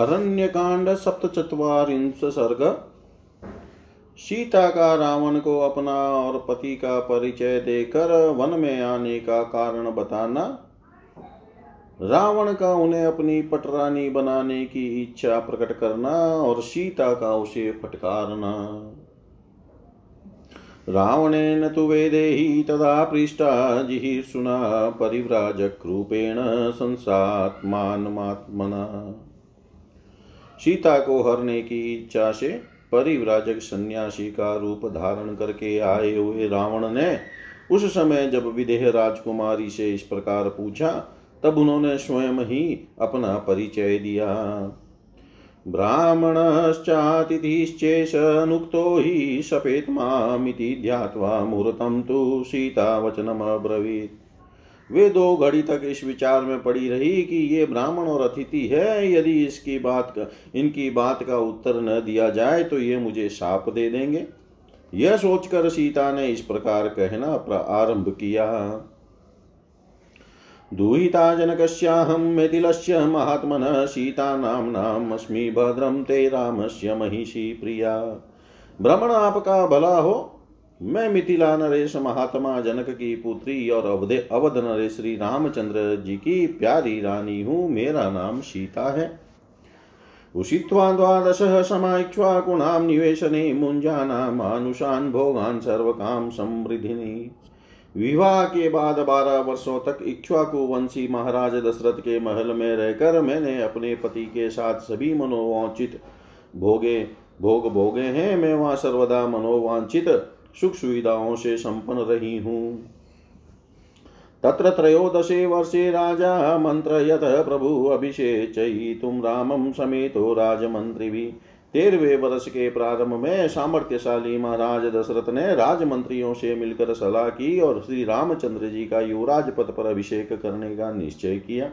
अरण्यकांड सप्तचत्वारिंश सर्ग। सीता का रावण को अपना और पति का परिचय देकर वन में आने का कारण बताना। रावण का उन्हें अपनी पटरानी बनाने की इच्छा प्रकट करना और सीता का उसे फटकारना। रावणेन तु वेदेहि तदा पृष्टा जिहीर्षुणा परिव्राजक्रूपेण संसात्मात्मना सीता को हरने की इच्छा से परिव्राजक सन्यासी का रूप धारण करके आए हुए रावण ने उस समय जब विदेह राजकुमारी से इस प्रकार पूछा, तब उन्होंने स्वयं ही अपना परिचय दिया। ब्राह्मणश्चातिथिश्चेशनुक्तो हि शपेत् मामिति ध्यात्वा मुहूर्तं तु सीतावचनमब्रवीत्। वे दो घड़ी तक इस विचार में पड़ी रही कि ये ब्राह्मण और अतिथि है, यदि इसकी बात का इनकी बात का उत्तर न दिया जाए तो ये मुझे साप दे देंगे। यह सोचकर सीता ने इस प्रकार कहना प्रारंभ किया। दुहिता जनकस्याहं मिथिलस्य महात्मनः सीता नाम्नामस्मि भद्रं ते रामस्य महिषी प्रिया। भ्रमण आपका भला हो मैं मिथिला नरेश महात्मा जनक की पुत्री और अवधे अवध नरेश श्री रामचंद्र जी की प्यारी रानी हूँ, मेरा नाम सीता है। उषित्वा द्वादशः समाइक्ष्वाकुणां निवेशने मुञ्जानामानुषान् भोगान् सर्वकाम समृद्धिनी। विवाह के बाद बारह वर्षों तक इक्ष्वाकु वंशी महाराज दशरथ के महल में रहकर मैंने अपने पति के साथ सभी मनोवांचित भोगे, भोग भोगे हैं। मैं वहाँ सर्वदा मनोवांचित सुख सुविधाओं से संपन्न रही हूँ। तत्र त्रयोदशे वर्षे राजा मंत्रयत प्रभु अभिषेचयितुं रामं समेतो राजमंत्रिभिः तेरहवे वर्ष के प्रारंभ में सामर्थ्यशाली महाराज दशरथ ने राजमंत्रियों से मिलकर सलाह की और श्री रामचंद्र जी का युवराज पद पर अभिषेक करने का निश्चय किया।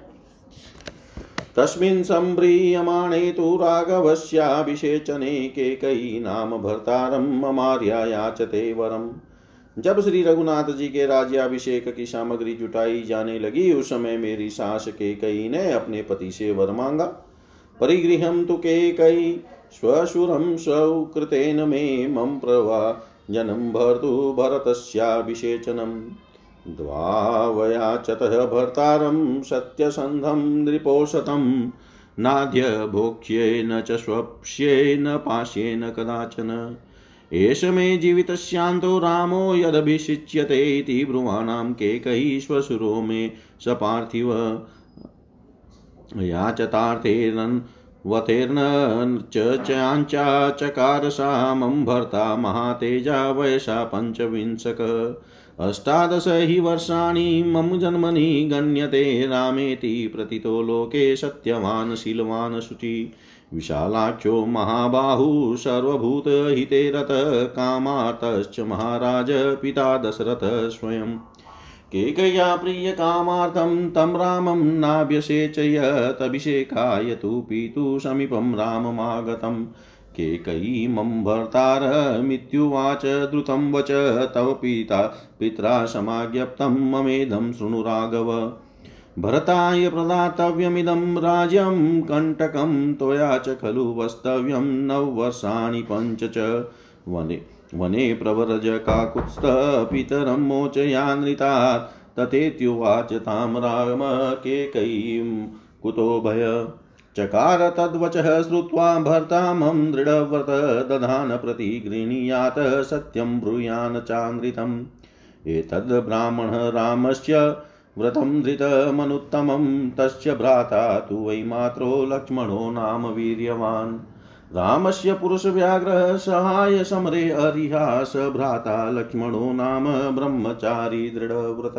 तस्मिन् सम्प्रीयमाणे तु राघवस्याभिषेचने केकयी नाम भर्तारं ममार्या याचते वरम्। जब श्री रघुनाथ जी के राज्याभिषेक की सामग्री जुटाई जाने लगी, उस समय मेरी सास के कई ने अपने पति से वर मांगा परिगृहम तु के कई स्वशुरं सौकृतेन मे मम प्रवा जनं भर्तु भरतस्याभिषेचनम्। द्वावयाचतः भर्तारं सत्यसन्धं नृपोषतं नाद्य भोक्ष्येन च स्वप्स्येन पाश्येन कदाचन। एष मे जीवितस्यान्तो रामो यदभिषिच्यते इति ब्रुवाणां केकैः श्वशुरो मे सपार्थिव याचतार्थेरन् वतेर्न च चाञ्चाचकार सा मम भर्ता महातेजा वयसा पञ्चविंशक। अष्टादश हि वर्षाणि मम जन्मनि गण्यते रामेति प्रतितो लोके सत्यवान्, शीलवान्, शुचि। विशालाख्यो महाबाहु, सर्वभूतहिते महाराज, पिता दशरथ स्वयं। केकया प्रियकामार्थं तं रामं नाभ्यसेचयतभिषेकाय तु पितु समीपं राममागतम्। केकयी मम भर्तारमित्युवाच द्रुतं वच तव पिता पित्रा समाज्ञप्तं ममेदं शृणु राघव। भरताय प्रदातव्यमिदं राज्यं, कण्टकं त्वया च खलु वस्तव्यं नववर्षाणि पञ्च च। वने वने प्रव्रजकाकुत्स्थपितरं मोचयानृतात् तथेत्युवाच तां राम कुतो भय। चकार तद्वचः श्रुत्वा भर्ता मम दृढव्रत दधान प्रति प्रतिगृह्णीयात् सत्यं ब्रूयान् चान्द्रितम्। एतद् ब्राह्मणः रामस्य व्रतं धृतमनुत्तमं, तस्य भ्राता तु वै मात्रो लक्ष्मणो नाम वीर्यवान्। रामस्य पुरुषव्याघ्रः सहाय समरे अरिहास, भ्राता लक्ष्मणो नाम ब्रह्मचारी दृढव्रत।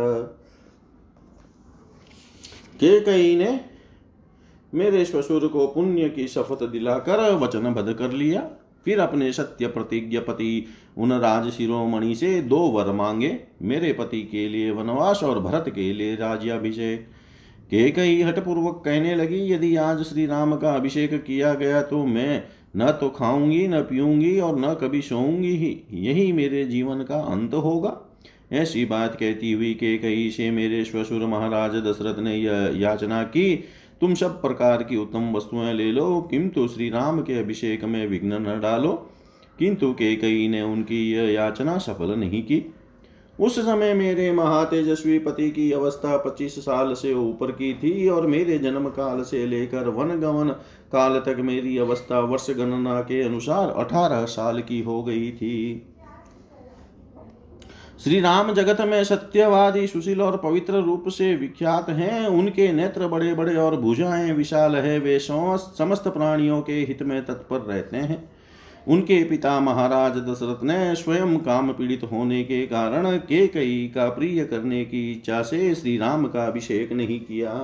केकई ने मेरे श्वशुर को पुण्य की शपथ दिलाकर वचनबद्ध कर लिया। फिर अपने सत्य प्रतिज्ञ पति उन राज शिरोमणि से दो वर मांगे। मेरे पति के लिए वनवास और भरत के लिए राज्याभिषेक। के कई हटपूर्वक कहने लगी, यदि आज श्री राम का अभिषेक किया गया तो मैं न तो खाऊँगी, न पीऊँगी और न कभी सोऊँगी ही। यही मेरे जीवन का अंत होगा। ऐसी बात कहती हुई के कई से मेरे श्वशुर महाराज दशरथ ने यह याचना की। तुम सब प्रकार की उत्तम वस्तुएँ ले लो, किंतु श्री राम के अभिषेक में विघ्न न डालो। किंतु के कई ने उनकी यह याचना सफल नहीं की। उस समय मेरे महातेजस्वी पति की अवस्था पच्चीस साल से ऊपर की थी, और मेरे जन्म काल से लेकर वन गमन काल तक मेरी अवस्था वर्ष गणना के अनुसार अठारह साल की हो गई थी। श्री राम जगत में सत्यवादी, सुशील और पवित्र रूप से विख्यात हैं। उनके नेत्र बड़े बड़े और भुजाएँ विशाल है। वे समस्त प्राणियों के हित में तत्पर रहते हैं। उनके पिता महाराज दशरथ ने स्वयं काम पीड़ित होने के कारण के कई का प्रिय करने की इच्छा से श्री राम का अभिषेक नहीं किया।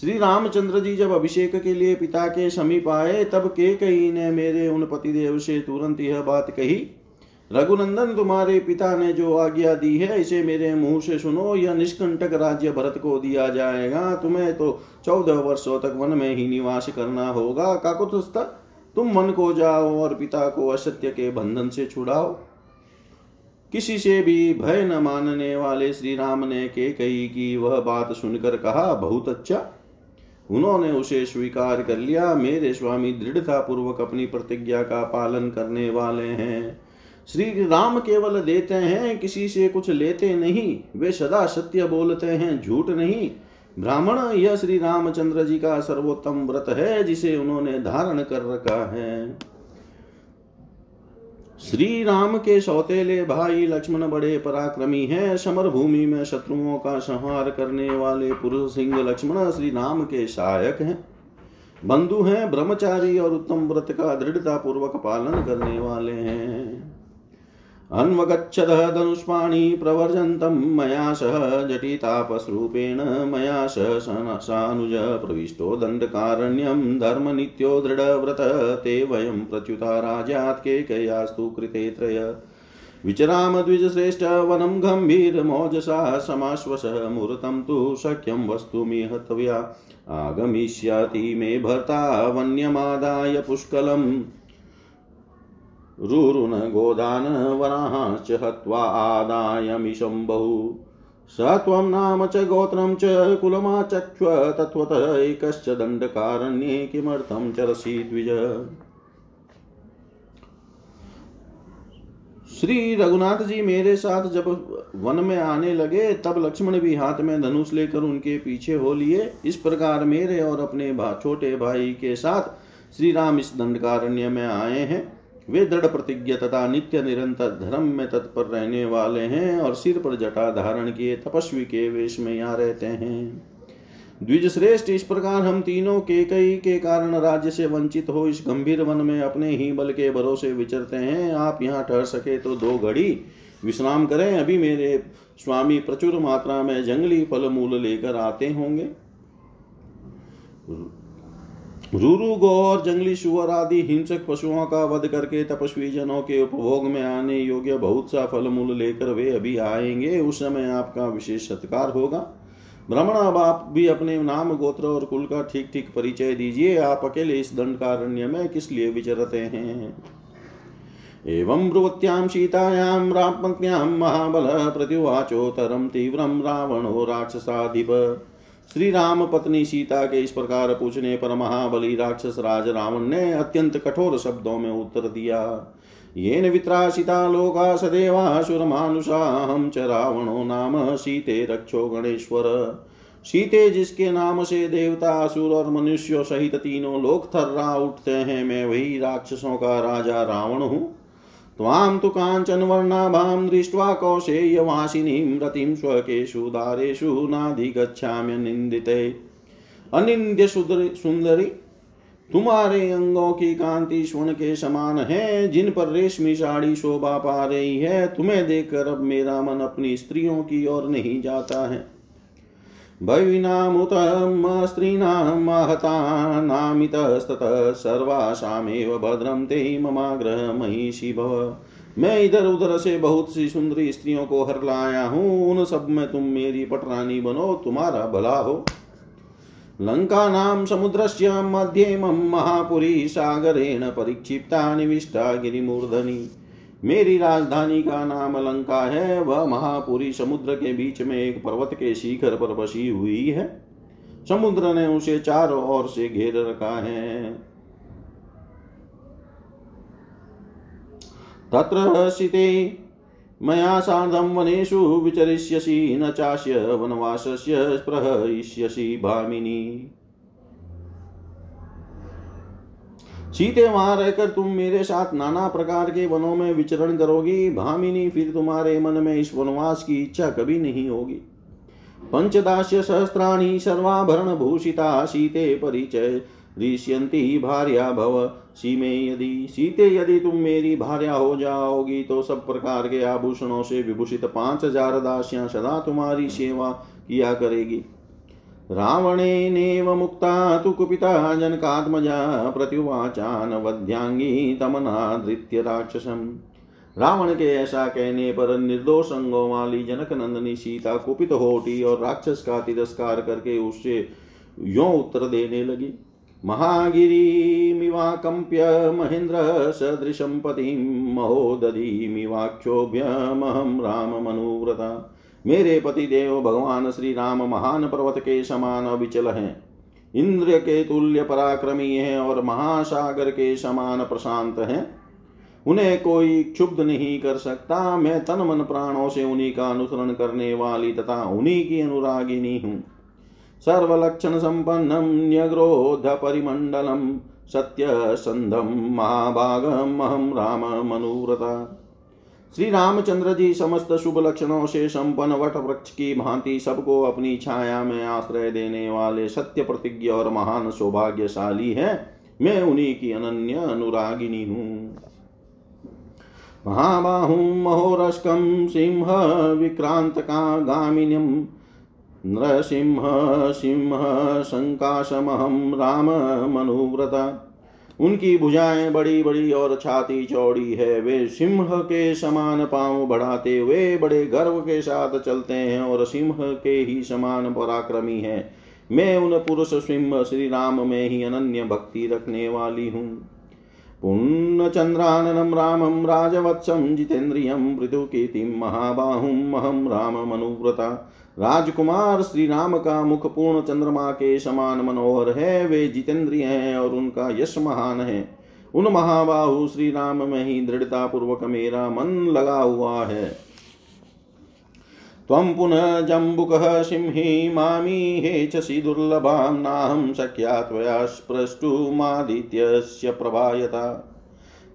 श्री रामचंद्र जी जब अभिषेक के लिए पिता के समीप आए, तब के कई ने मेरे उन पतिदेव से तुरंत यह बात कही रघुनंदन, तुम्हारे पिता ने जो आज्ञा दी है, इसे मेरे मुँह से सुनो, यह निष्कंटक राज्य भरत को दिया जाएगा। तुम्हें तो चौदह वर्षों तक वन में ही निवास करना होगा। काकुत्स्थ तुम मन को जाओ और पिता को असत्य के बंधन से छुड़ाओ। किसी से भी भय न मानने वाले श्री राम ने के कई की वह बात सुनकर कहा, बहुत अच्छा। उन्होंने उसे स्वीकार कर लिया। मेरे स्वामी दृढ़ता पूर्वक अपनी प्रतिज्ञा का पालन करने वाले हैं। श्री राम केवल देते हैं, किसी से कुछ लेते नहीं। वे सदा सत्य बोलते हैं, झूठ नहीं। ब्राह्मण, यह श्री रामचंद्र जी का सर्वोत्तम व्रत है, जिसे उन्होंने धारण कर रखा है। श्री राम के सौतेले भाई लक्ष्मण बड़े पराक्रमी हैं। समर भूमि में शत्रुओं का संहार करने वाले पुरुष सिंह लक्ष्मण श्री राम के सहायक हैं। बंधु हैं, ब्रह्मचारी और उत्तम व्रत का दृढ़ता पूर्वक पालन करने वाले हैं। अन्वगच्छतः धनुष्पाणि प्रवर्जन्तं मया सह जटितापस्रूपेण मया सह सानुज प्रविष्टो दण्डकारण्यं धर्मनित्यो दृढव्रत, ते वयं प्रच्युता राजात् केकयास्तु कृते त्रय। विचराम द्विजश्रेष्ठ वनं गम्भीरमोजसा समाश्वस मुहूर्तं तु शक्यं वस्तुमिहत्वया। आगमिष्यति मे भर्ता वन्यमादाय पुष्कलम्। रुरुन गोदान वरांश्च हत्वा आदायमिशं बहु स त्वं नाम च गोत्रं च कुलमाचक्ष्व तत्त्वतः एकश्च दण्डकारण्ये किमर्थं चरसि द्विज। श्री रघुनाथ जी मेरे साथ जब वन में आने लगे तब लक्ष्मण भी हाथ में धनुष लेकर उनके पीछे हो लिए। इस प्रकार मेरे और अपने भा, छोटे भाई के साथ श्री राम इस दंडकारण्य में आए हैं। वे दृढ़ प्रतिज्ञ तथा नित्य निरंतर धर्म में तत्पर रहने वाले हैं और सिर पर जटा धारण किए तपस्वी के वेश में यहाँ रहते हैं। द्विज श्रेष्ठ इस प्रकार हम तीनों के कई के कारण राज्य से वंचित हो इस गंभीर वन में अपने ही बल के भरोसे विचरते हैं। आप यहाँ ठहर सके तो दो घड़ी विश्राम करें। अभी मेरे स्वामी प्रचुर मात्रा में जंगली फल मूल लेकर आते होंगे। रूरू गो और जंगली सुअर आदि हिंसक पशुओं का वध करके तपस्वी जनों के उपभोग में आने योग्य बहुत सा फल मूल लेकर वे अभी आएँगे। उस समय आपका विशेष सत्कार होगा। भ्रमण अब आप भी अपने नाम, गोत्र और कुल का ठीक ठीक परिचय दीजिए। आप अकेले इस दंडकारण्य में किस लिए विचरते हैं? एवं ब्रुवत्यां सीतायां रापत्यां महाबल प्रत्युवाचोतरं तीव्रं रावणो राक्षसाधिप। श्री राम पत्नी सीता के इस प्रकार पूछने पर महाबली राक्षस राज रावण ने अत्यंत कठोर शब्दों में उत्तर दिया, येन वित्राशिता लोका सदेवासुरमानुषा हम च रावणो नाम सीते रक्षो गणेश्वर। सीते जिसके नाम से देवता, असुर और मनुष्यों सहित तीनों लोक थर्रा उठते हैं, मैं वही राक्षसों का राजा रावण हूँ। त्वां तु काञ्चनवर्णाभां दृष्ट्वा कौशेयवासिनीं रतिं स्वकेषु दारेषु नाधिगच्छाम्यनिन्दिते अनिंद्य सुंदरी तुम्हारे अंगों की कांति स्वर्ण के समान है, जिन पर रेशमी साड़ी शोभा पा रही है, तुम्हें देखकर अब मेरा मन अपनी स्त्रियों की ओर नहीं जाता है। भविनामुतं स्त्रीणां महतानामितस्ततः सर्वासामेव भद्रं ते ममाग्रह महिषी भव मैं इधर उधर से बहुत सी सुंदरी स्त्रियों को हर लाया हूँ, उन सब में तुम मेरी पटरानी बनो, तुम्हारा भला हो। लंका नाम समुद्रस्य मध्ये महापुरी सागरेण परिक्षिप्ता निविष्टा गिरिमूर्धनी। मेरी राजधानी का नाम लंका है, वह महापुरी समुद्र के बीच में एक पर्वत के शिखर पर बसी हुई है। समुद्र ने उसे चारों ओर से घेर रखा है। तत्र सिते मया सार्धं वनेषु विचरिष्यसि न चास्य वनवासस्य प्रहयिष्यसि भामिनी। सीते वहाँ रहकर तुम मेरे साथ नाना प्रकार के वनों में विचरण करोगी। भामिनी, फिर तुम्हारे मन में इस वनवास की इच्छा कभी नहीं होगी। पंचदास्य सहस्त्राणी सर्वाभरण भूषिता सीते परिचय। ऋष्यंती भार्या भव सीमे यदि। सीते यदि तुम मेरी भार्या हो जाओगी तो सब प्रकार के आभूषणों से विभूषित पाँच हज़ार दासियाँ सदा तुम्हारी सेवा किया करेगी। रावणेनेव मुक्ता तु कुपिता जनकात्मजा प्रत्युवाचान वध्यांगी तमनाधृत्य राक्षसम। रावण के ऐसा कहने पर निर्दोष अंगों वाली जनक नंदनी सीता कुपित होटी और राक्षस का तिरस्कार करके उससे यो उत्तर देने लगी। महागिरिमिवाकम्प्य महेन्द्र सदृशं पतिं महोदधीमिवाक्षोभ्यमहं राममनुव्रता। मेरे पति देव भगवान श्री राम महान पर्वत के समान अविचल हैं। इंद्र के तुल्य पराक्रमी हैं और महासागर के समान प्रशांत हैं। उन्हें कोई क्षुब्ध नहीं कर सकता, मैं तन मन प्राणों से उन्हीं का अनुसरण करने वाली तथा उन्हीं की अनुरागिनी हूँ। सर्वलक्षण संपन्नम न्यग्रोध परिमंडलम सत्य संधम महाभागम अहम राम मनुव्रता। श्री रामचंद्र जी समस्त शुभ लक्षणों से संपन्न वट वृक्ष की भांति सबको अपनी छाया में आश्रय देने वाले सत्य प्रतिज्ञ और महान सौभाग्यशाली है। मैं उन्हीं की अनन्य अनुरागिनी हूँ। महाबाहु महोरस्कम सिंह विक्रांत का गामिन्यम नृसिंह, सिंह संकाशमहम राम मनुव्रता उनकी भुजाएँ बड़ी बड़ी और छाती चौड़ी है। वे सिंह के समान पाँव बढ़ाते हुए बड़े गर्व के साथ चलते हैं और सिंह के ही समान पराक्रमी है। मैं उन पुरुष सिंह श्री राम में ही अनन्य भक्ति रखने वाली हूँ। पुण्यचन्द्राननं रामं राजवत्सं जितेन्द्रियं महाबाहुम् अहं राममनुव्रता राजकुमार श्री राम का मुख पूर्ण चंद्रमा के समान मनोहर है, वे जितेंद्रिय हैं और उनका यश महान है। उन महाबाहु श्री राम में ही दृढ़ता पूर्वक मेरा मन लगा हुआ है। त्वं पुनः जम्बुकः सिंही मामी हेचसि दुर्लभां नाहं शक्या त्वया स्पृष्टुमादित्यस्य प्रभायता।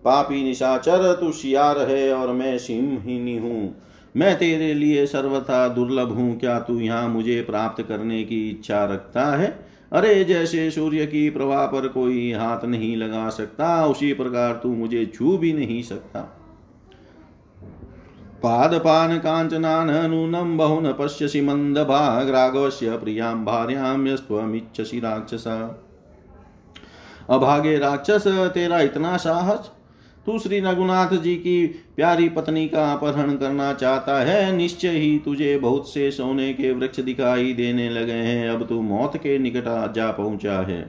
पापी निशाचर तू है और मैं सिंहिनी हूँ। मैं तेरे लिए सर्वथा दुर्लभ हूँ, क्या तू यहाँ मुझे प्राप्त करने की इच्छा रखता है? अरे, जैसे सूर्य की प्रभा पर कोई हाथ नहीं लगा सकता, उसी प्रकार तू मुझे छू भी नहीं सकता। पादपान कांचनान नूनम बहुन पश्यसि मंदभाग राघवस्य प्रियाँ भार्यां यस्त्वमिच्छसि राक्षस। अभागे राक्षस, तेरा इतना साहस तू श्री रघुनाथ जी की प्यारी पत्नी का अपहरण करना चाहता है। निश्चय ही तुझे बहुत से सोने के वृक्ष दिखाई देने लगे हैं। अब तू मौत के निकट जा पहुँचा है।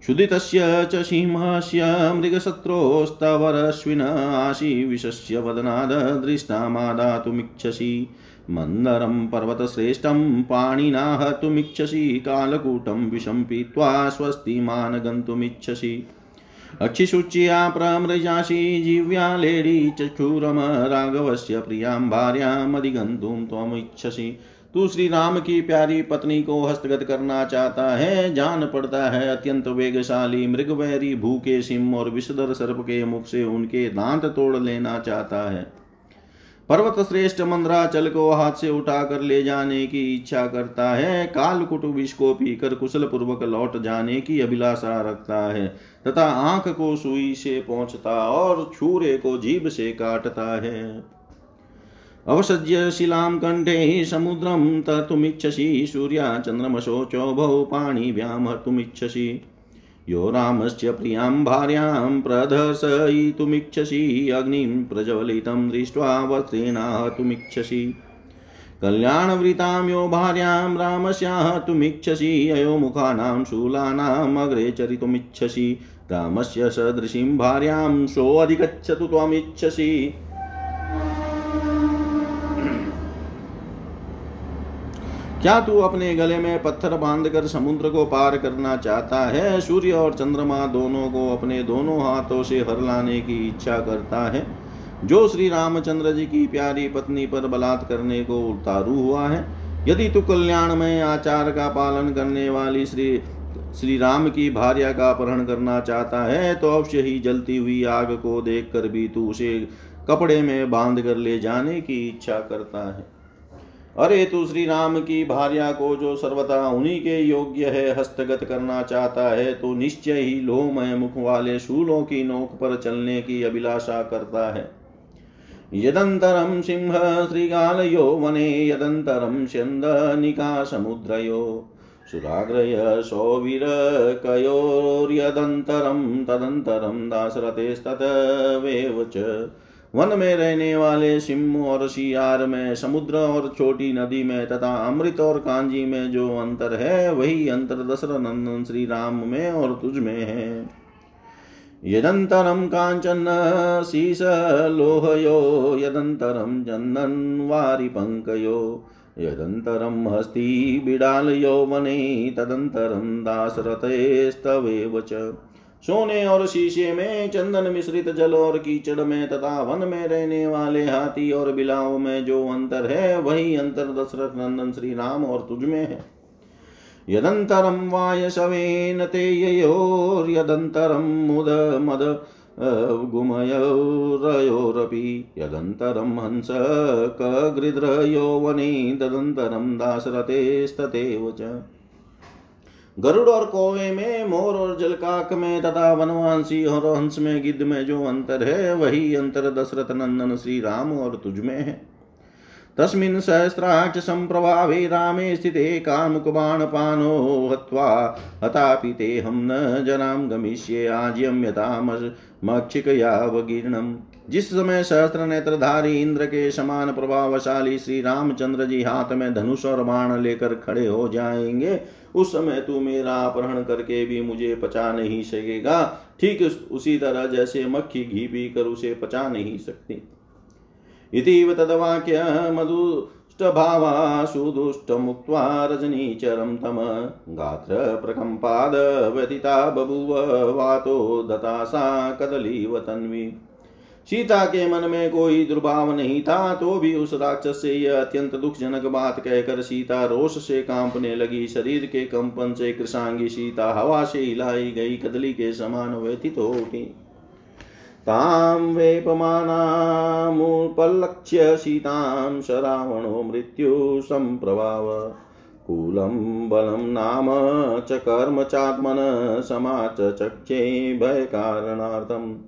क्षुदितस्य च सिंहस्य मृगशत्रोस्तवरश्विन आशी विशस्य वदनाद दृष्टामादातुमिच्छसि मन्दरं पर्वतश्रेष्ठं पाणिना हतुमिच्छसि कालकूटं विषं पीत्वा स्वस्तिमान् गन्तुमिच्छसि अक्षिशुच्या प्रमृजासि जीव्या लेडी चक्षुरम राघवस्य प्रियाँ भार्यामधिगन्तुं त्वमिच्छसि। तू श्री राम की प्यारी पत्नी को हस्तगत करना चाहता है, जान पड़ता है अत्यंत वेगशाली मृगवैरी भूखे सिंह और विषधर सर्प के मुख से उनके दांत तोड़ लेना चाहता है। पर्वत श्रेष्ठ मंद्राचल को हाथ से उठाकर ले जाने की इच्छा करता है। कालकुट विष को पीकर कुशल पूर्वक लौट जाने की अभिलाषा रखता है तथा आँख को सुई से पहुँचता और छूरे को जीभ से काटता है। अवसज्य शिलां कंठे समुद्रं तर्तुमिच्छसि सूर्या चन्द्रमशोचोभौ पाणिभ्यां हर्तुमिच्छसि यो रामस्य प्रियाँ भार्यां प्रदर्शयितुमिच्छसि, अग्निं प्रज्वलितं दृष्ट्वा वस्त्रेणाहतुमिच्छसि कल्याणवृतां यो भार्यां रामस्याहतुमिच्छसि अयोमुखानां शूलानामग्रे चरितुमिच्छसि। रामस्य सदृशीं भार्यां सोऽधिगच्छतु क्या तू अपने गले में पत्थर बांधकर समुद्र को पार करना चाहता है? सूर्य और चंद्रमा दोनों को अपने दोनों हाथों से हर लाने की इच्छा करता है। जो श्री रामचंद्र जी की प्यारी पत्नी पर बलात् करने को उतारू हुआ है, यदि तू कल्याण में आचार का पालन करने वाली श्री श्री राम की भार्या का अपहरण करना चाहता है तो अवश्य ही जलती हुई आग को देखकर भी तू उसे कपड़े में बाँध कर ले जाने की इच्छा करता है। अरे तू श्री राम की भार्या को जो सर्वथा उन्हीं के योग्य है, हस्तगत करना चाहता है तो निश्चय ही लोहमय मुख वाले शूलों की नोक पर चलने की अभिलाषा करता है। यदन्तरं सिंह श्रीगालयो वने यदन्तरं समुद्रयो सुराग्रय सौवीरकयोर्यदन्तरं तदन्तरं दाशरथेस्ततवेव च। वन में रहने वाले सिंह और शियार में, समुद्र और छोटी नदी में तथा अमृत और कांजी में जो अंतर है, वही अंतर दशरथ नंदन श्री राम में और तुझ में है। यदन्तरं काञ्चन शीशलोहयो यदन्तरं हस्ती बिडालयो वने तदन्तरं दासरथेस्तवेव च। सोने और शीशे में चंदन मिश्रित जल और कीचड़ में तथा वन में रहने वाले हाथी और बिलाओं में जो अंतर है, वही अंतर दशरथ नंदन श्री राम और तुझ में है। यदन्तरं वायसवेन ते ययोर्यदन्तरं मुद मद गुमयोरयोरपि। यदन्तरं हंस कगृद्रयो वने तदन्तरं दासरथेस्तथैव च। गरुड़ और कौवे में, मोर और जलकाक में, तथा वनवासी और हंस में, गिद्ध में जो अंतर है, वही अंतर दशरथ नंदन श्री राम और तुझ में है। तस्मिन् सहस्राक्ष सम्प्रभावे रामे स्थिते कामुकबाणपानो हत्वा, हतापि तेऽहं न जनां गमिष्ये, आज्यं यथामक्षिकयावगीर्णम् जिस समय सहस्त्र नेत्रधारी इंद्र के समान प्रभावशाली श्री रामचंद्र जी हाथ में धनुष और बाण लेकर खड़े हो जाएँगे, उस समय तू मेरा अपहरण करके भी मुझे पचा नहीं सकेगा। ठीक उसी तरह जैसे मक्खी घी पी कर उसे पचा नहीं सकती। इतीव तद्वाक्य मधुष्टभावा सुदुष्टमुक्त्वा रजनीचरं तम गात्रप्रकम्पाद व्यथिता बभूव वातो दता सा कदलीव तन्वी। सीता के मन में कोई दुर्भाव नहीं था तो भी उस राक्षस से यह अत्यंत दुखजनक बात कहकर सीता रोष से कांपने लगी। शरीर के कंपन से कृषांगी सीता हवा से हिलाई गई, कदली के समान व्यथित हो उठी। तां वेपमानामुपलक्ष्य सीतां स रावणो मृत्युसम्प्रभाव कूलं बलं नाम च कर्म चात्मन समाचचक्षे भयकारणार्थम्।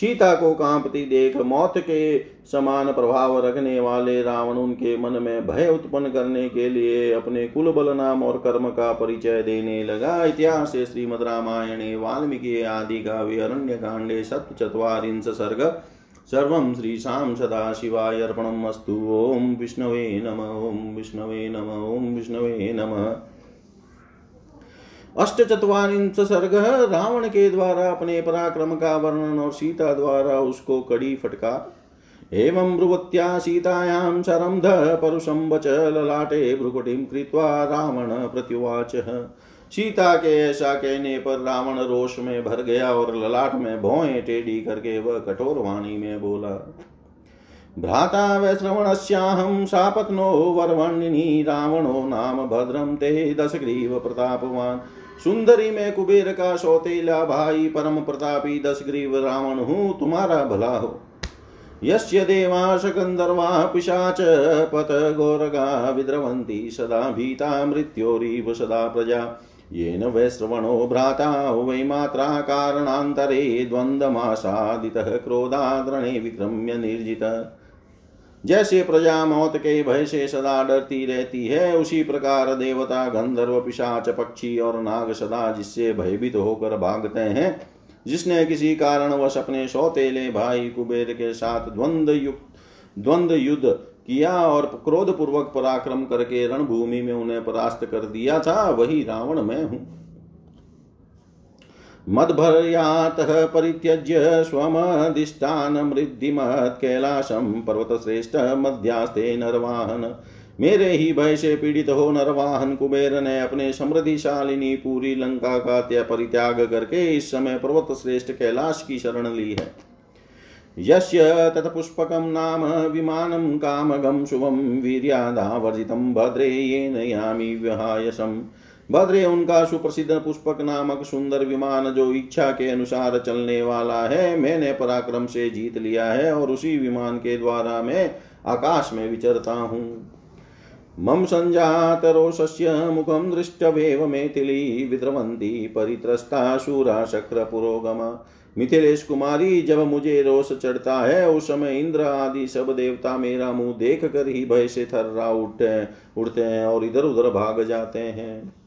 सीता को कांपती देख मौत के समान प्रभाव रखने वाले रावण उनके मन में भय उत्पन्न करने के लिए अपने कुल बल नाम और कर्म का परिचय देने लगा। इतिहास श्रीमद रामायणे, वाल्मीकि आदि काव्य अरण्य कांडे सत सप्तचत्वारिंश सर्ग, सर्व श्री सर्वं श्रीशां सदाशिवाय अर्पणमस्तु ॐ विष्णवे नम ॐ विष्णवे नम ॐ विष्णवे नमः। अष्टचत्वारिंश सर्ग रावण के द्वारा अपने पराक्रम का वर्णन और सीता द्वारा उसको कड़ी फटकार एवं ब्रुवत्या सीतायां शरंध परुषं वच ललाटे भ्रुकुटिं कृत्वा रावण प्रत्युवाच। सीता के ऐसा कहने पर रावण रोष में भर गया और ललाट में भौएँ टेढ़ी करके वह कठोर वाणी में बोला, भ्राता वैश्रवणस्याहं सापत्नो वरवर्णिनी रावणो नाम भद्रं ते दशग्रीव प्रतापवान्। सुंदरी में कुबेर का सौतेला भाई परम प्रतापी दस ग्रीव रावण हूँ, तुम्हारा भला हो। यस्य देवा शकन्दर्वा पिशाच पत गोरगा विद्रवन्ति सदा भीता मृत्योरिव सदा प्रजा। येन वैश्रवणो भ्राता वै मात्रा कारणान्तरे द्वन्द्वमासादितः क्रोधाद्रणे विक्रम्य निर्जित। जैसे प्रजा मौत के भय से सदा डरती रहती है, उसी प्रकार देवता, गंधर्व, पिशाच, पक्षी और नाग सदा जिससे भयभीत होकर भागते हैं। जिसने किसी कारणवश अपने सौतेले भाई कुबेर के साथ द्वंद युक्त द्वंद युद्ध किया और क्रोध पूर्वक पराक्रम करके रणभूमि में उन्हें परास्त कर दिया था, वही रावण मैं हूँ। मद्भर्यातः परित्यज्य स्वमधिष्ठानमृद्धिमत् कैलासं पर्वतश्रेष्ठ मध्यास्ते नरवाहन। मेरे ही भय से पीड़ित हो नरवाहन कुबेर ने अपने समृद्धिशालिनी पूरी लंका का त्याग परित्याग करके इस समय पर्वत श्रेष्ठ कैलाश की शरण ली है। यस्य तत्पुष्पकं नाम विमानं कामगं शुभं वीर्यादावर्जितं भद्रे येन यामि व्यहायसम् भद्रे उनका सुप्रसिद्ध पुष्पक नामक सुंदर विमान जो इच्छा के अनुसार चलने वाला है, मैंने पराक्रम से जीत लिया है और उसी विमान के द्वारा मैं आकाश में विचरता हूँ। मम सञ्जातरोषस्य मुखं दृष्टवेव मेथिली विद्रवन्ती परित्रस्ता शूरा शक्रपुरोगमा मिथिलेश कुमारी, जब मुझे रोष चढ़ता है, उस समय इंद्र आदि सब देवता मेरा मुँह देख कर ही भय से थर्रा उठते उठते हैं और इधर उधर भाग जाते हैं।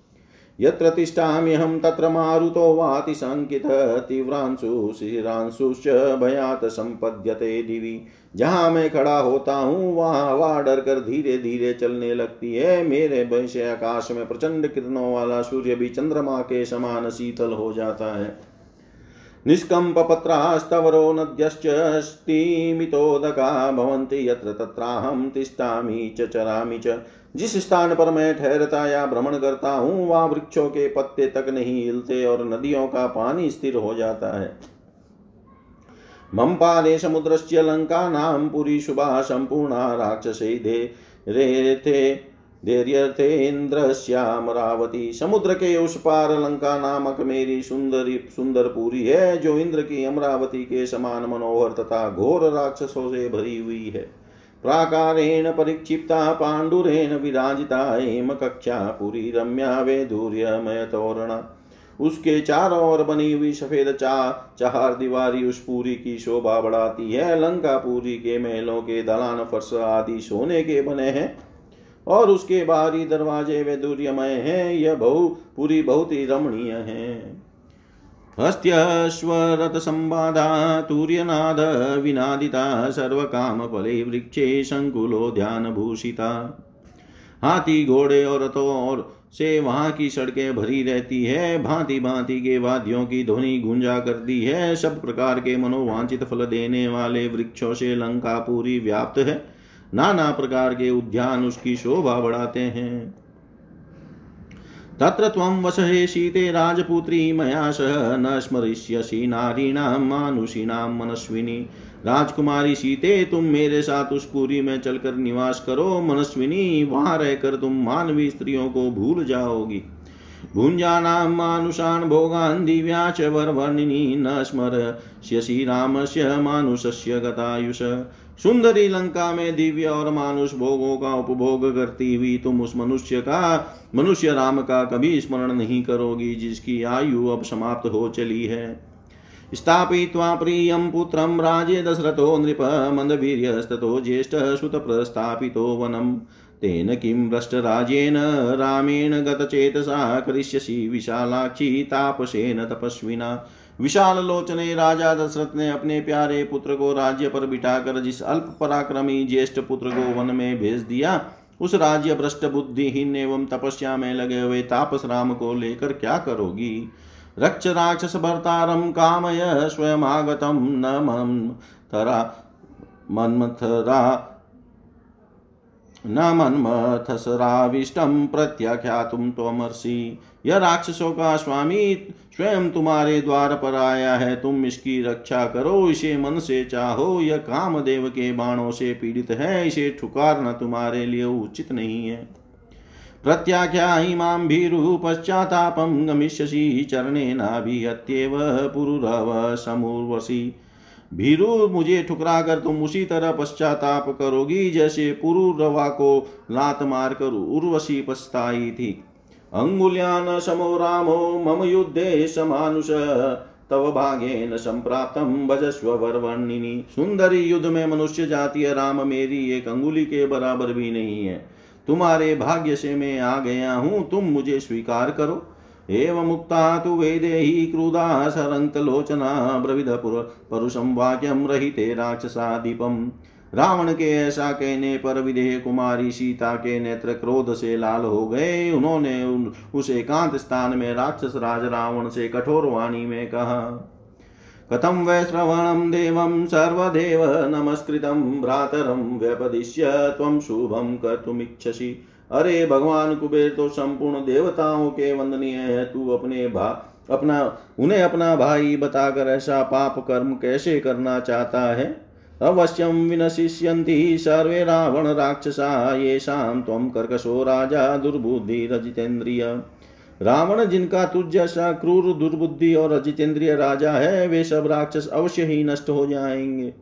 यत्र तिष्ठाम्यहं तत्र मारुतो वातिशङ्कितः तीव्रांशु शिशिरांशुश्च भयात संपद्यते दिवि। जहाँ मैं खड़ा होता हूँ, वहाँ हवा डर कर धीरे धीरे चलने लगती है। मेरे भय से आकाश में प्रचंड किरणों वाला सूर्य भी चंद्रमा के समान शीतल हो जाता है। निष्कम्पपत्रास्तवरो नद्यश्च स्तीमितोदका भवन्ति यत्र तत्राहं तिष्ठामि च चरामि च। जिस स्थान पर मैं ठहरता या भ्रमण करता हूँ, वहाँ वृक्षों के पत्ते तक नहीं हिलते और नदियों का पानी स्थिर हो जाता है। मम पारे समुद्रस्य लंका नाम पुरी शुभा संपूर्णा राक्षसे दे, रे थे रेथे धैर्यथेन्द्रश्यामरावती समुद्र के उस पार लंका नामक मेरी सुंदरी सुंदर पूरी है, जो इंद्र की अमरावती के समान मनोहर तथा घोर राक्षसों से भरी हुई है। प्राकारेण परिक्षिप्ता पाण्डुरेण विराजिता, हेम कक्षा पुरी रम्या वेदूर्यमय तोरण। उसके चारों ओर बनी हुई सफ़ेद चा चार दीवारी उस पूरी की शोभा बढ़ाती है। लंका पूरी के महलों के दलान फर्श आदि सोने के बने हैं और उसके बाहरी दरवाजे वे दुर्यमय हैं। यह बहु, पूरी बहुत ही रमणीय है। हस्त्यश्वरथ संवादा तूर्यनाद विनादिता सर्वकाम फले वृक्षे संकुलो ध्यान भूषिता हाथी, घोड़े और रथों और से वहाँ की सड़कें भरी रहती है। भांति भांति के वाद्यों की ध्वनि गुंजा करती है। सब प्रकार के मनोवांचित फल देने वाले वृक्षों से लंका पूरी व्याप्त है। नाना प्रकार के उद्यान उसकी शोभा बढ़ाते हैं। तत्र त्वं वसहे शीते राजपुत्री मया सह न स्मरिष्यसि नारीणां मानुषीणां मनस्विनी। राजकुमारी सीते तुम मेरे साथ उस पुरी में चलकर निवास करो। मनस्विनी, वहाँ रहकर तुम मानवी स्त्रियों को भूल जाओगी। भुञ्जानां मानुषान् भोगान् दिव्या च वरवर्णिनी न स्मरस्यसि रामस्य मानुषस्य गतायुष। सुंदरी लंका में दिव्य और मानुष भोगों का उपभोग करती हुई तुम उस मनुष्य का, मनुष्य राम का कभी स्मरण नहीं करोगी, जिसकी आयु अब समाप्त हो चली है। स्थापयित्वा प्रियं पुत्रं राजे दशरथो नृप मन्दवीर्यस्ततो ज्येष्ठः सुतप्रस्थापितो वनम् तेन किं भ्रष्टराजेन रामेण गतचेतसा करिष्यसि विशालाक्षी तापसेन तपस्विना। विशाल लोचने राजा दशरथ ने अपने प्यारे पुत्र को राज्य पर बिठाकर जिस अल्प पराक्रमी ज्येष्ठ पुत्र को वन में भेज दिया, उस राज्य भ्रष्ट बुद्धिहीन एवं तपस्या में लगे हुए तापस राम को लेकर क्या करोगी? रक्ष राक्षस भर्तारम कामय स्वयं आगतम न मन थरा मन्मथरा न मन्मथसराविष्टं प्रत्याख्यातुं त्वमर्षि। यह राक्षसों का स्वामी, स्वयं तुम्हारे द्वार पर आया है। तुम इसकी रक्षा करो, इसे मन से चाहो। यह कामदेव के बाणों से पीड़ित है, इसे ठुकारना तुम्हारे लिए उचित नहीं है। प्रत्याख्या इमां भीरु पश्चातापं गमिष्यसि चरणेनाभिहत्येव पुरुरव समूर्वसि। भीरु मुझे ठुकरा कर तुम उसी तरह पश्चाताप करोगी जैसे पुरुरवा को लात मार कर उर्वशी पछताई थी। अंगुल्यान समो रामो, मम युद्धे समानुष। तव भागेन संप्राप्तम भजस्व वरवर्णिनी। सुंदरी युद्ध में मनुष्य जातीय राम मेरी एक अंगुली के बराबर भी नहीं है। तुम्हारे भाग्य से मैं आ गया हूँ, तुम मुझे स्वीकार करो। एवमुक्ता तु वेदेही क्रुधा सरङ्कलोचना ब्रविध परुषं वाक्यं रहिते राक्षसादीपम् रावण के ऐसा कहने पर विदेह कुमारी सीता के नेत्र क्रोध से लाल हो गए। उन्होंने उस एकांत स्थान में राक्षस राज रावण से कठोर वाणी में कहा, कथं वै श्रवणं देवं सर्वदेव नमस्कृतं, भ्रातरं व्यपदिश्य त्वं शुभं कर्तुमिच्छसि। अरे भगवान कुबेर तो संपूर्ण देवताओं के वंदनीय है, तू अपने भा, अपना, उन्हें अपना भाई बताकर ऐसा पाप कर्म कैसे करना चाहता है? अवश्यम विनशिष्यन्ति सर्वे रावण राक्षसा येषां त्वं कर्कशो राजा दुर्बुद्धि रजितेन्द्रिय। रावण जिनका तुझ जैसा क्रूर दुर्बुद्धि और रजितेंद्रिय राजा है, वे सब राक्षस अवश्य ही नष्ट हो जाएँगे।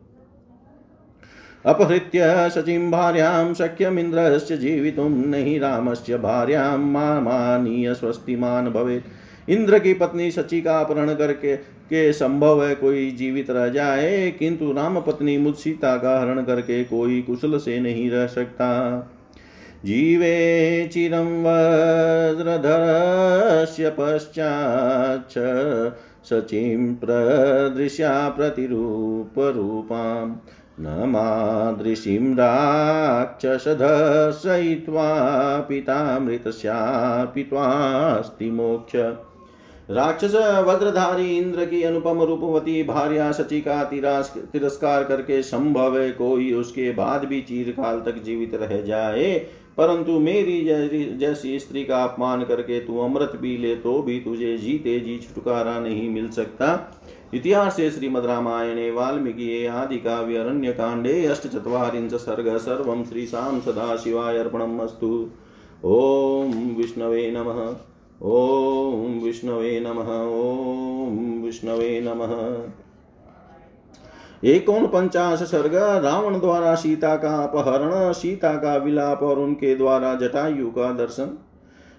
अपहृत्य शचीं भार्यां शक्यमिन्द्रस्य जीवितुं नहि रामस्य भार्यां मामानीय स्वस्तिमान् भवेत्। इंद्र की पत्नी शची का अपहरण करके के संभव है कोई जीवित रह जाए, किंतु राम पत्नी मुझ सीता का हरण करके कोई कुशल से नहीं रह सकता। जीवे चिरं वज्रधरस्य पश्चाच्च शचीं प्रदृश्या प्रतिरूपरूपां न मादृशीं राक्षसधसयित्वा पितामृतस्यापि त्वास्ति मोक्ष। राक्षस वज्रधारी इंद्र की अनुपम रूपवती भार्या सची का तिरस्कार करके संभव है कोई उसके बाद भी चीरकाल तक जीवित रह जाए। परंतु मेरी जैसी स्त्री का अपमान करके तू अमृत भी ले तो भी तुझे जीते जी छुटकारा नहीं मिल सकता। इतिहास श्रीमद रामायणे वाल्मीकि आदि काव्य अरण्य कांडे अष्ट चत्वारिंश सर्ग, सर्व श्री शाम सदा शिवाय अर्पणम अस्तु ओम विष्णवे नमः। ओम विष्णवे नमः। ओम विष्णवे नमः। एकोन पंचाश सर्ग रावण द्वारा सीता का अपहरण, सीता का विलाप और उनके द्वारा जटायु का दर्शन।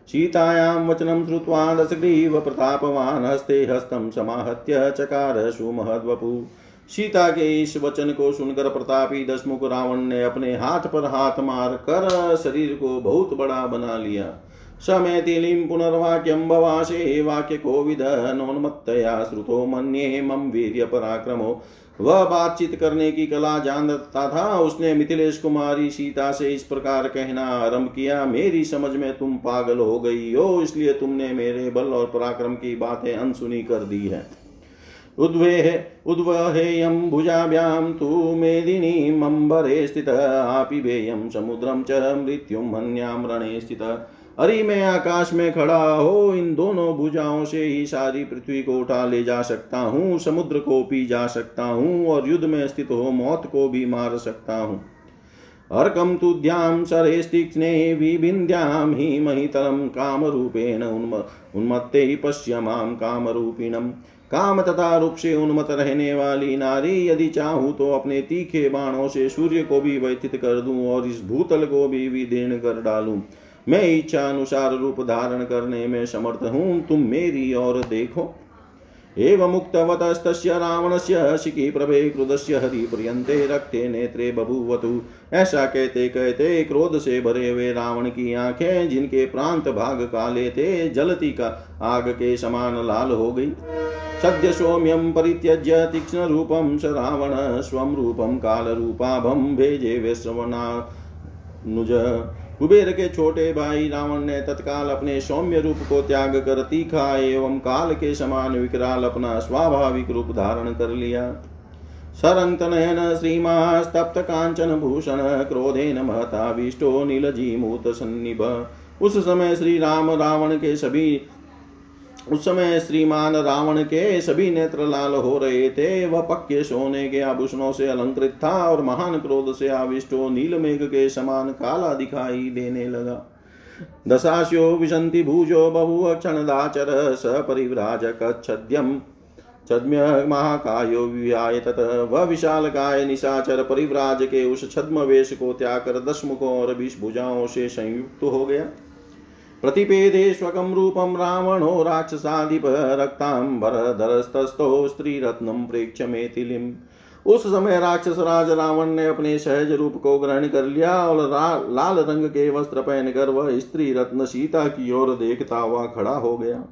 सीतायां वचनं श्रुत्वा दशग्रीव प्रतापवान् हस्ते हस्तं समाहत्य चकार सुमहद्वपु। सीता के इस वचन को सुनकर प्रतापी दशमुख रावण ने अपने हाथ पर हाथ मार कर शरीर को बहुत बड़ा बना लिया। समेतिलिं पुनर्वाक्यं भवासे वाक्यकोविदनोन्मत्तया श्रुतो मन्ये मम पराक्रमो वह बातचीत करने की कला जानता था। उसने मिथिलेश कुमारी सीता से इस प्रकार कहना आरंभ किया, मेरी समझ में तुम पागल हो गई हो, इसलिए तुमने मेरे बल और पराक्रम की बातें अनसुनी कर दी है। उद्वेहे उद्वहेयं भुजाभ्यां तु मेदिनीमम्बरे स्थित आपिबेयं समुद्रं च मृत्युं हन्यां रणे स्थित। अरे मैं, आकाश में खड़ा हो, इन दोनों भुजाओं से ही सारी पृथ्वी को उठा ले जा सकता हूँ, समुद्र को पी जा सकता हूँ, और युद्ध में स्थित हो, मौत को भी मार सकता हूँ। अर्कं तुद्यां सरेस्तीक्ष्णे विभिन्द्यां हि महितरं कामरूपेण उन्म, उन्मत्ते पश्य माँ कामरूपिणम् काम तथा रूप से उन्मत रहने वाली नारी, यदि चाहूँ तो अपने तीखे बाणों से सूर्य को भी व्यथित कर दूँ, और इस भूतल को भी विदीर्ण कर डालूं। मैं इच्छा अनुसार रूप धारण करने में समर्थ हूँ, तुम मेरी ओर देखो। एव मुक्तवतस्तस्य रावणस्य शिखी प्रभे क्रुधस्य हरिप्रियन्ते रक्ते नेत्रे बभूवतु। ऐसा कहते कहते क्रोध से भरे हुए रावण की आँखें, जिनके प्रांत भाग काले थे, जलती का आग के समान लाल हो गई। सद्य सौम्यम परित्यज्य तीक्ष्ण रूपम स रावण स्वम रूपम काल रूपाभम भेजे नुज कुबेर के छोटे भाई रावण ने तत्काल अपने सौम्य रूप को त्याग कर तीखा एवं काल के समान विकराल अपना स्वाभाविक रूप धारण कर लिया। सरंत नयन श्रीमास्तप्त कांचन भूषण क्रोधेन महताविष्टो नीलजीमूत सन्निभ उस समय श्री राम रावण के सभी उस समय श्रीमान रावण के सभी नेत्र लाल हो रहे थे। वह पक्के सोने के आभूषणों से अलंकृत था और महान क्रोध से आविष्टो नील मेघ के समान काला दिखाई देने लगा। दशाश्यो विशंति भूजो बहु क्षणदाचर स परिव्राजकच्छद्यम छद्म्य महाकायो विहाय तत। वह विशाल काय निशाचर परिव्राज के उस छद्म वेश को त्याग कर दस मुखों और बीस भुजाओं से संयुक्त हो गया। प्रतिपेदेष्वकं रूपं रावणो राक्षसाधिप स्त्रीरत्नं प्रेक्ष्य मेथिलीम् उस समय राक्षस राज रावण ने अपने सहज रूप को ग्रहण कर लिया और लाल रंग के वस्त्र पहनकर वह स्त्री रत्न सीता की ओर देखता हुआ खड़ा हो गया।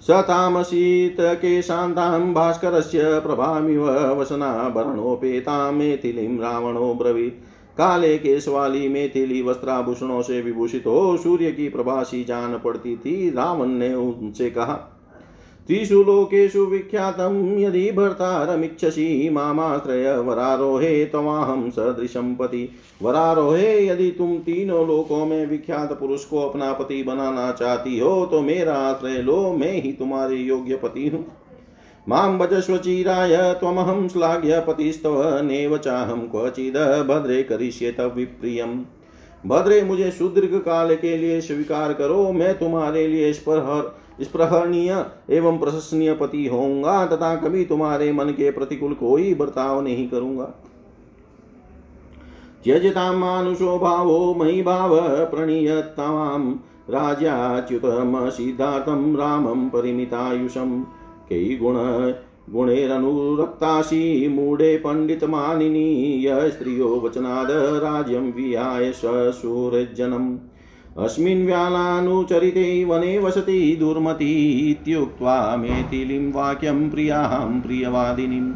सताम सतामसीत के शान्तां भास्करस्य प्रभामिव वसनाभरणोपेतां मेथिलीं रावणो ब्रवीत्। काले केश वाली मेथिली वस्त्राभूषणों से विभूषित हो सूर्य की प्रभासी जान पड़ती थी। रावण ने उनसे कहा, त्रिषु लोकेषु विख्यातं यदि भर्तारमिच्छसि मामाश्रय वरारोहे त्वमाहं सदृशं पति। वरारोहे, यदि तुम तीनों लोकों में विख्यात पुरुष को अपना पति बनाना चाहती हो तो मेरा आश्रय लो, मैं ही तुम्हारे योग्य पति हूँ। माँ भजस्व चीराय, त्वमहं श्लाघ्य पतिस्तव, नेव चाहं क्वचिद भद्रे करिष्ये तव विप्रियम्। भद्रे, मुझे सुदीर्घ काल के लिए स्वीकार करो, मैं तुम्हारे लिए स्प्रहणीय एवं प्रशंसनीय पति होऊँगा, तथा कभी तुम्हारे मन के प्रतिकूल कोई बर्ताव नहीं करूँगा। त्यजतां मानुषो भावो मयि भाव, प्रणीयतां राजाच्युतम सिद्धार्थं रामं परिमितायुषम्। कै गुण। गुणैरनुरक्तासि मूढे पण्डितमानिनी य स्त्रियो वचनाद राज्यं विहाय स्वशूरजनम् अस्मिन् व्यालानुचरिते वने वसति दुर्मती इत्युक्त्वा मेथिलीं वाक्यं प्रियाँ प्रियवादिनीम्।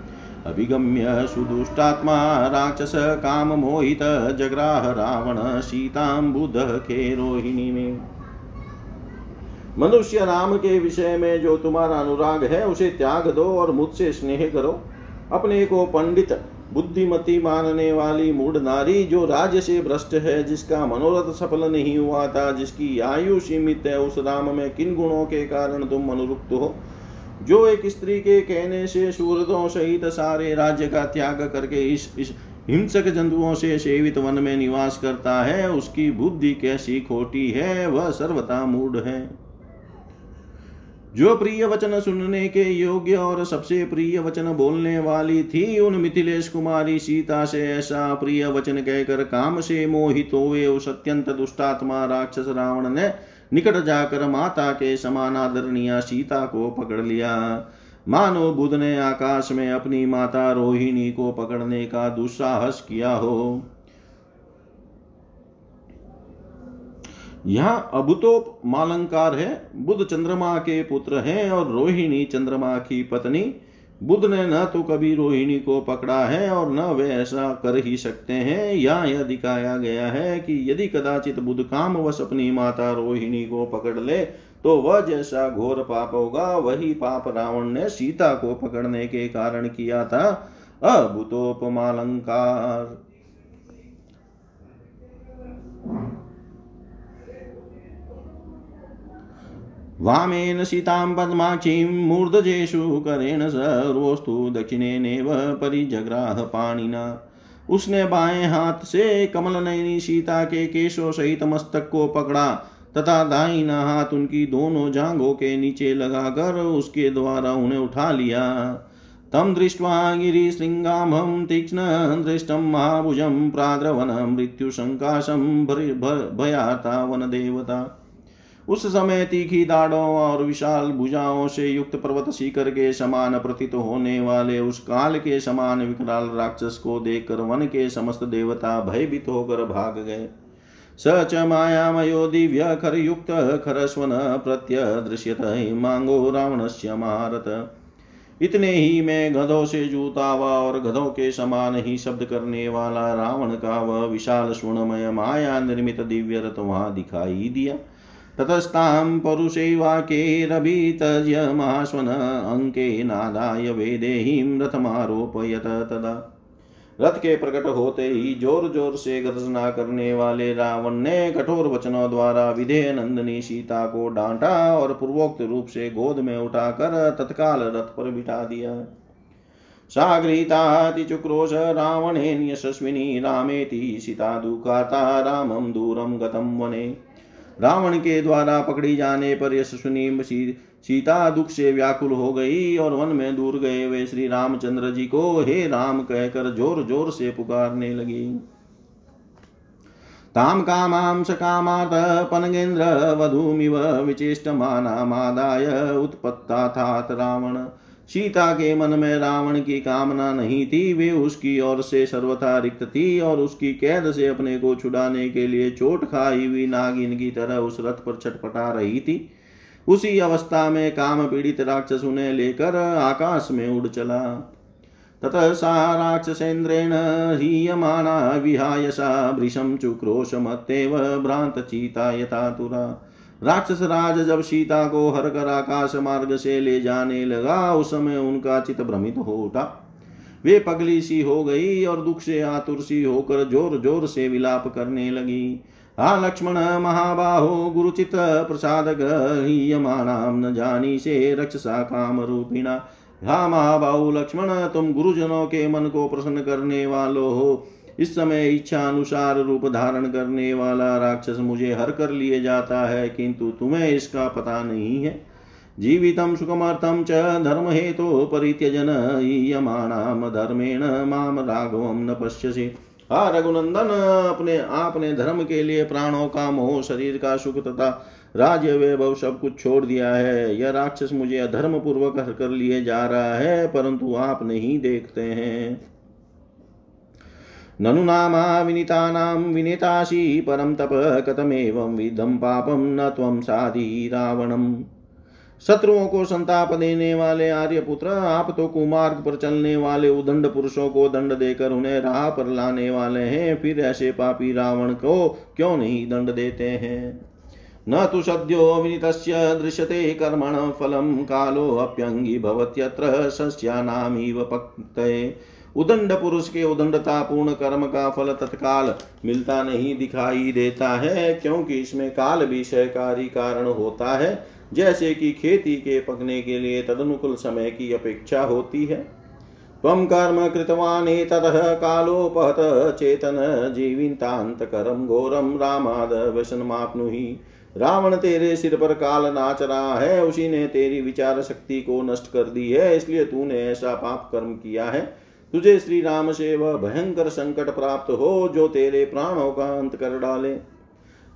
अभिगम्य सुदुष्टात्मा राक्षस काममोहित जग्राह रावण सीतां बुधः खेरोहिणीमेव मनुष्य राम के विषय में जो तुम्हारा अनुराग है, उसे त्याग दो और मुझसे स्नेह करो। अपने को पंडित, बुद्धिमती मानने वाली मूढ़ नारी जो राज्य से भ्रष्ट है, जिसका मनोरथ सफल नहीं हुआ था, जिसकी आयु सीमित है, उस राम में किन गुणों के कारण तुम अनुरुक्त हो? जो एक स्त्री के कहने से सूरतों सहित सारे राज्य का त्याग करके इस इस हिंसक जंतुओं से सेवित वन में निवास करता है, उसकी बुद्धि कैसी खोटी है, वह सर्वथा मूढ़ है। जो प्रिय वचन सुनने के योग्य और सबसे प्रिय वचन बोलने वाली थी, उन मिथिलेश कुमारी सीता से ऐसा प्रिय वचन कहकर काम से मोहित हुए उस अत्यंत दुष्टात्मा राक्षस रावण ने निकट जाकर माता के समान आदरणीय सीता को पकड़ लिया। मानो बुध ने आकाश में अपनी माता रोहिणी को पकड़ने का दुस्साहस किया हो। यहाँ अभुतोप मालंकार है। बुध चंद्रमा के पुत्र हैं और रोहिणी चंद्रमा की पत्नी। बुध ने न तो कभी रोहिणी को पकड़ा है और न वे ऐसा कर ही सकते हैं। या यह दिखाया गया है कि यदि कदाचित बुध काम वश अपनी माता रोहिणी को पकड़ ले तो वह जैसा घोर पाप होगा, वही पाप रावण ने सीता को पकड़ने के कारण किया था। अभूतोपमालंकार। वामेन सीतां पद्माक्षीं मूर्धजेषु करेण सर्वोस्तु दक्षिणेनेव परिजग्राह पाणिना। उसने बाएँ हाथ से कमल नयनी सीता के केशों सहित मस्तक को पकड़ा तथा दाहिना हाथ उनकी दोनों जांघों के नीचे लगाकर उसके द्वारा उन्हें उठा लिया। तम तं दृष्ट्वा गिरिशृङ्गामं तीक्ष्ण दृष्टं महाभुजं प्राद्रवन मृत्युशङ्काशं भयाता वनदेवता। उस समय तीखी दाढ़ों और विशाल भुजाओं से युक्त पर्वत शिखर के समान प्रतीत होने वाले उस काल के समान विकराल राक्षस को देखकर वन के समस्त देवता भयभीत होकर भाग गए। स च मायामयो दिव्य खरयुक्त खरस्वन प्रत्यदृश्यत मांगो रावणस्य महारथ इतने ही में गधों से जूतावा और गधों के समान ही शब्द करने वाला रावण का वह विशाल स्वर्णमय माया निर्मित दिव्य रथ वहाँ दिखाई दिया। ततस्तां परुषैवाकेरभितज्य महास्वन अङ्के वेदेहीं रथमारोपयत तदा। रथ के प्रकट होते ही ज़ोर ज़ोर से गर्जना करने वाले रावण ने कठोर वचनों द्वारा विधेय नंदनी सीता को डांटा और पूर्वोक्त रूप से गोद में उठाकर तत्काल रथ पर बिठा दिया। सागृतातिचुक्रोश रावणेन यशस्विनी रामेति सीता दुखाता रामं दूरं गतं वने। रावण के द्वारा पकड़ी जाने पर यशस्विनी सीता दुख से व्याकुल हो गई और वन में दूर गए वे श्री रामचंद्र जी को हे राम कहकर ज़ोर ज़ोर से पुकारने लगी। ताम कामां स कामात् पनगेन्द्र वधूमिव विचेष्टमानामादाय उत्पत्ता रावण। सीता के मन में रावण की कामना नहीं थी, वे उसकी ओर से सर्वथा रिक्त थी और उसकी कैद से अपने को छुड़ाने के लिए चोट खाई हुई नागिन की तरह उस रथ पर छटपटा रही थी। उसी अवस्था में काम पीड़ित राक्षस उन्हें लेकर आकाश में उड़ चला। ततः सा राक्षसेन्द्रेण हीयमाना विहाय सा भृशम चुक्रोश चुक्रोशमत्येव भ्रान्तचिता यथातुरा राक्षस राज जब सीता को हर कर आकाश मार्ग से ले जाने लगा, उस समय उनका चित भ्रमित हो उठा। वे पगली सी हो गई और दुख से आतुर सी होकर ज़ोर ज़ोर से विलाप करने लगी। हा लक्ष्मण महाबाहो, गुरुचित प्रसाद गृह्यमाणाम न जानी से रक्षसा काम रूपिणा। हा महाबाहु लक्ष्मण, तुम गुरुजनों के मन को प्रसन्न करने वालो हो। इस समय इच्छा अनुसार रूप धारण करने वाला राक्षस मुझे हर कर लिए जाता है, किंतु तुम्हें इसका पता नहीं है। जीवितं सुखमर्थं च धर्महेतो परित्यजन, ईयमाणाम धर्मेण माम राघवम न पश्यसि। हा रघुनंदन, अपने आपने धर्म के लिए प्राणों का मोह, शरीर का सुख तथा राज्य वैभव सब कुछ छोड़ दिया है। यह राक्षस मुझे अधर्म पूर्वक हर कर लिए जा रहा है, परंतु आप नहीं देखते हैं। ननु नामा विनीतानां विनीतासि परं तप कथमेवं विधं पापं न त्वं साधि रावणम्। शत्रुओं को संताप देने वाले आर्यपुत्र, आप तो कुमार्ग पर चलने वाले उदंड पुरुषों को दंड देकर उन्हें राह पर लाने वाले हैं, फिर ऐसे पापी रावण को क्यों नहीं दंड देते हैं? न तो सद्यो विनीत दृश्यते कर्मण फलम कालो अप्यंगी भवत्यत्र सस्यानामिव पक्तये। उदंड पुरुष के उदंडता, पूर्ण कर्म का फल तत्काल मिलता नहीं, दिखाई देता है, क्योंकि इसमें काल भी सहकारी कारण होता है। जैसे कि खेती के पकने के लिए तदनुकूल समय की अपेक्षा होती है। त्वं कर्म कृतवाने ततः कालोपहत चेतन जीवितान्तकरं घोरं रामाद व्यसनमाप्नुहि रावण तेरे सिर पर काल नाच रहा है, उसी ने तेरी विचार शक्ति को नष्ट कर दी है, इसलिए तूने ऐसा पाप कर्म किया है। तुझे श्री राम से वह भयंकर संकट प्राप्त हो, जो तेरे प्राणों का अंत कर डाले।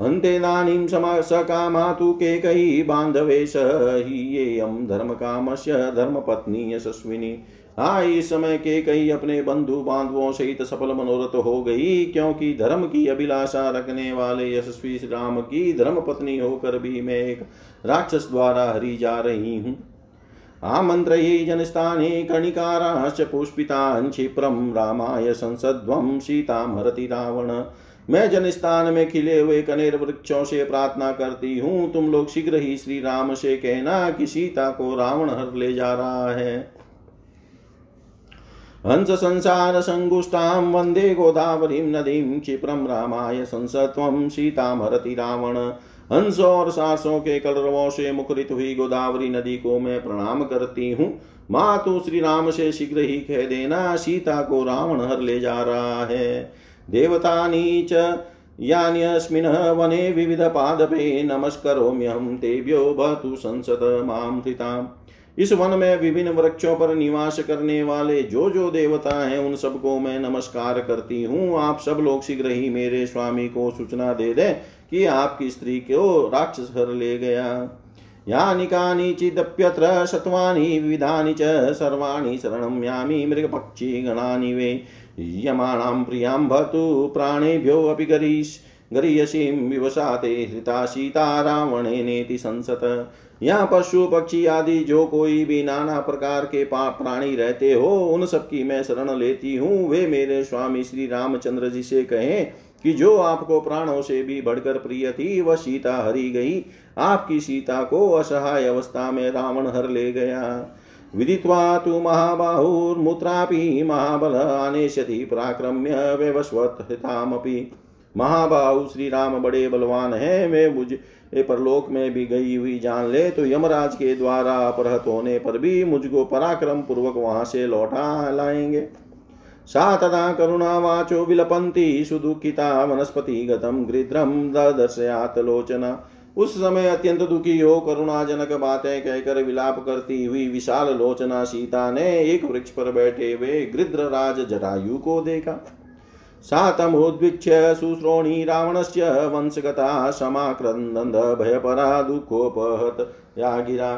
अन्तेदानीं सकामा तु केकयी बान्धवे स धर्म धर्मकामस्य धर्मपत्नी यशस्विनी। हाँ इस समय के कई अपने बंधु बांधवों सहित सफल मनोरथ हो गई, क्योंकि धर्म की अभिलाषा रखने वाले यशस्वी राम की धर्म पत्नी होकर भी मैं एक राक्षस द्वारा हरी जा रही हूँ। आमन्त्रये जनस्थाने कणिकाराश्च पुष्पितान् क्षिप्रं रामाय संसद्वं सीतां हरति रावण। मैं जनस्थान में खिले हुए कनेर वृक्षों से प्रार्थना करती हूँ, तुम लोग शीघ्र ही श्री राम से कहना कि सीता को रावण हर ले जा रहा है। हंस संसार संगुष्टां वंदे गोदावरी नदीं, क्षिप्रं रामाय सीतां हरति रावण। हंस और सासों के कलरवों से मुखरित हुई गोदावरी नदी को मैं प्रणाम करती हूँ। माँ, तू श्री राम से शीघ्र ही कह देना, सीता को रावण हर ले जा रहा है। देवतानी च यान्यस्मिन् वने विविधपादपे नमस्करोम्यहं तेभ्यो भवतु संसत माँ हृताम् इस वन में विभिन्न वृक्षों पर निवास करने वाले जो जो देवता हैं, उन सबको मैं नमस्कार करती हूँ। आप सब लोग शीघ्र ही मेरे स्वामी को सूचना दे दें कि आपकी स्त्री को राक्षस हर ले गया। यानि कानिचिदप्यत्र शत्वानि विविधानि च सर्वाणि शरणं यामि मृगपक्षी गणानि वे। यमाणां प्रियाँ भतु प्राणेभ्योऽपि गरीश गरीयसीं विवसाते हृता सीता रावणेनेति संसत। यहाँ पशु, पक्षी आदि, जो कोई भी नाना प्रकार के पाप प्राणी रहते हो, उन सबकी मैं शरण लेती हूँ। वे मेरे स्वामी श्री रामचंद्र जी से कहें कि जो आपको प्राणों से भी बढ़कर प्रिय थी, वह सीता हरी गई। आपकी सीता को असहाय अवस्था में रावण हर ले गया। विदित्वा तु महाबाहुर्मुत्रापि महाबल आनेष्यति, प्राक्रम्य व्यवस्वत्तामपि महाबाहु श्री राम बड़े बलवान है वे मुझे परलोक में भी गई हुई जान ले तो यमराज के द्वारा अपहत होने पर भी मुझको पराक्रम पूर्वक वहाँ से लौटा लाएँगे। सा तदा करुणावाचो वनस्पति गतम गृध्रम दर्शयात लोचना। उस समय अत्यंत दुखी हो करुणाजनक बातें कहकर विलाप करती हुई विशाल लोचना सीता ने एक वृक्ष पर बैठे हुए गृद्र राज जटायु को देखा। सा तमुद्वीक्ष्य शुश्रोणी रावणस्य वंशगता समाक्रन्दन्द भयपरा दुःखोपहत या गिरा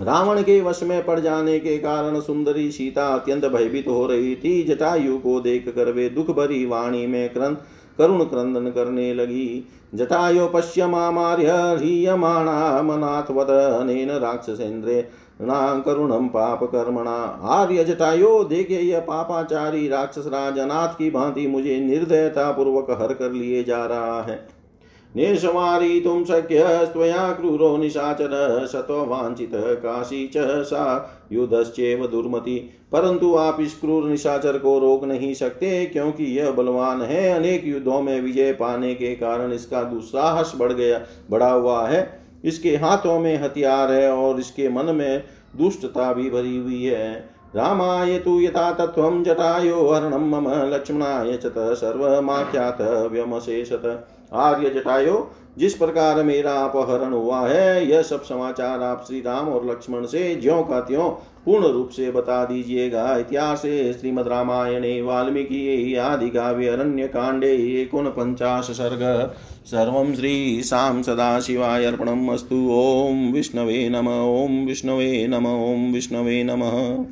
रावण के वश में पड़ जाने के कारण सुंदरी सीता अत्यंत भयभीत हो रही थी। जटायु को देख कर वे दुख भरी वाणी में क्रंद करुण क्रंदन करने लगी। जटायो पश्यमार्य ह्रियमाणा मनाथवद अनेन राक्षसेन्द्रे करुणम पाप कर्मणा आर्य जटायो देखे यह पापाचारी राक्षस राज अनाथ की भांति मुझे निर्दयता पूर्वक हर कर लिए जा रहा है। निःसमारितुं शक्यस्त्वया क्रूरो, निशाचर सत्वाञ्छितः काशी च सा युधश्चेव दुर्मति। परंतु आप इस क्रूर निशाचर को रोक नहीं सकते, क्योंकि यह बलवान है। अनेक युद्धों में विजय पाने के कारण इसका दुस्साहस बढ़ गया, बढ़ा हुआ है। इसके हाथों में हथियार है और इसके मन में दुष्टता भी भरी हुई है। रामाय तु यथा जटायो वर्ण मम लक्ष्मणाय च सर्वमाख्यात व्यमशेषत आर्य जटायो जिस प्रकार मेरा अपहरण हुआ है, यह सब समाचार आप श्री राम और लक्ष्मण से ज्यो का त्यों पूर्ण रूप से बता दीजिएगा। इतिहास श्रीमद रामायणे, वाल्मीकि आदि काव्य अरण्य कांडे एकोन पंचाश सर्ग। सर्व श्री शाम सदा शिवाय अर्पणम अस्तु। ओम विष्णवे नम, ओम विष्णवे नम, ओम विष्णवे नमः।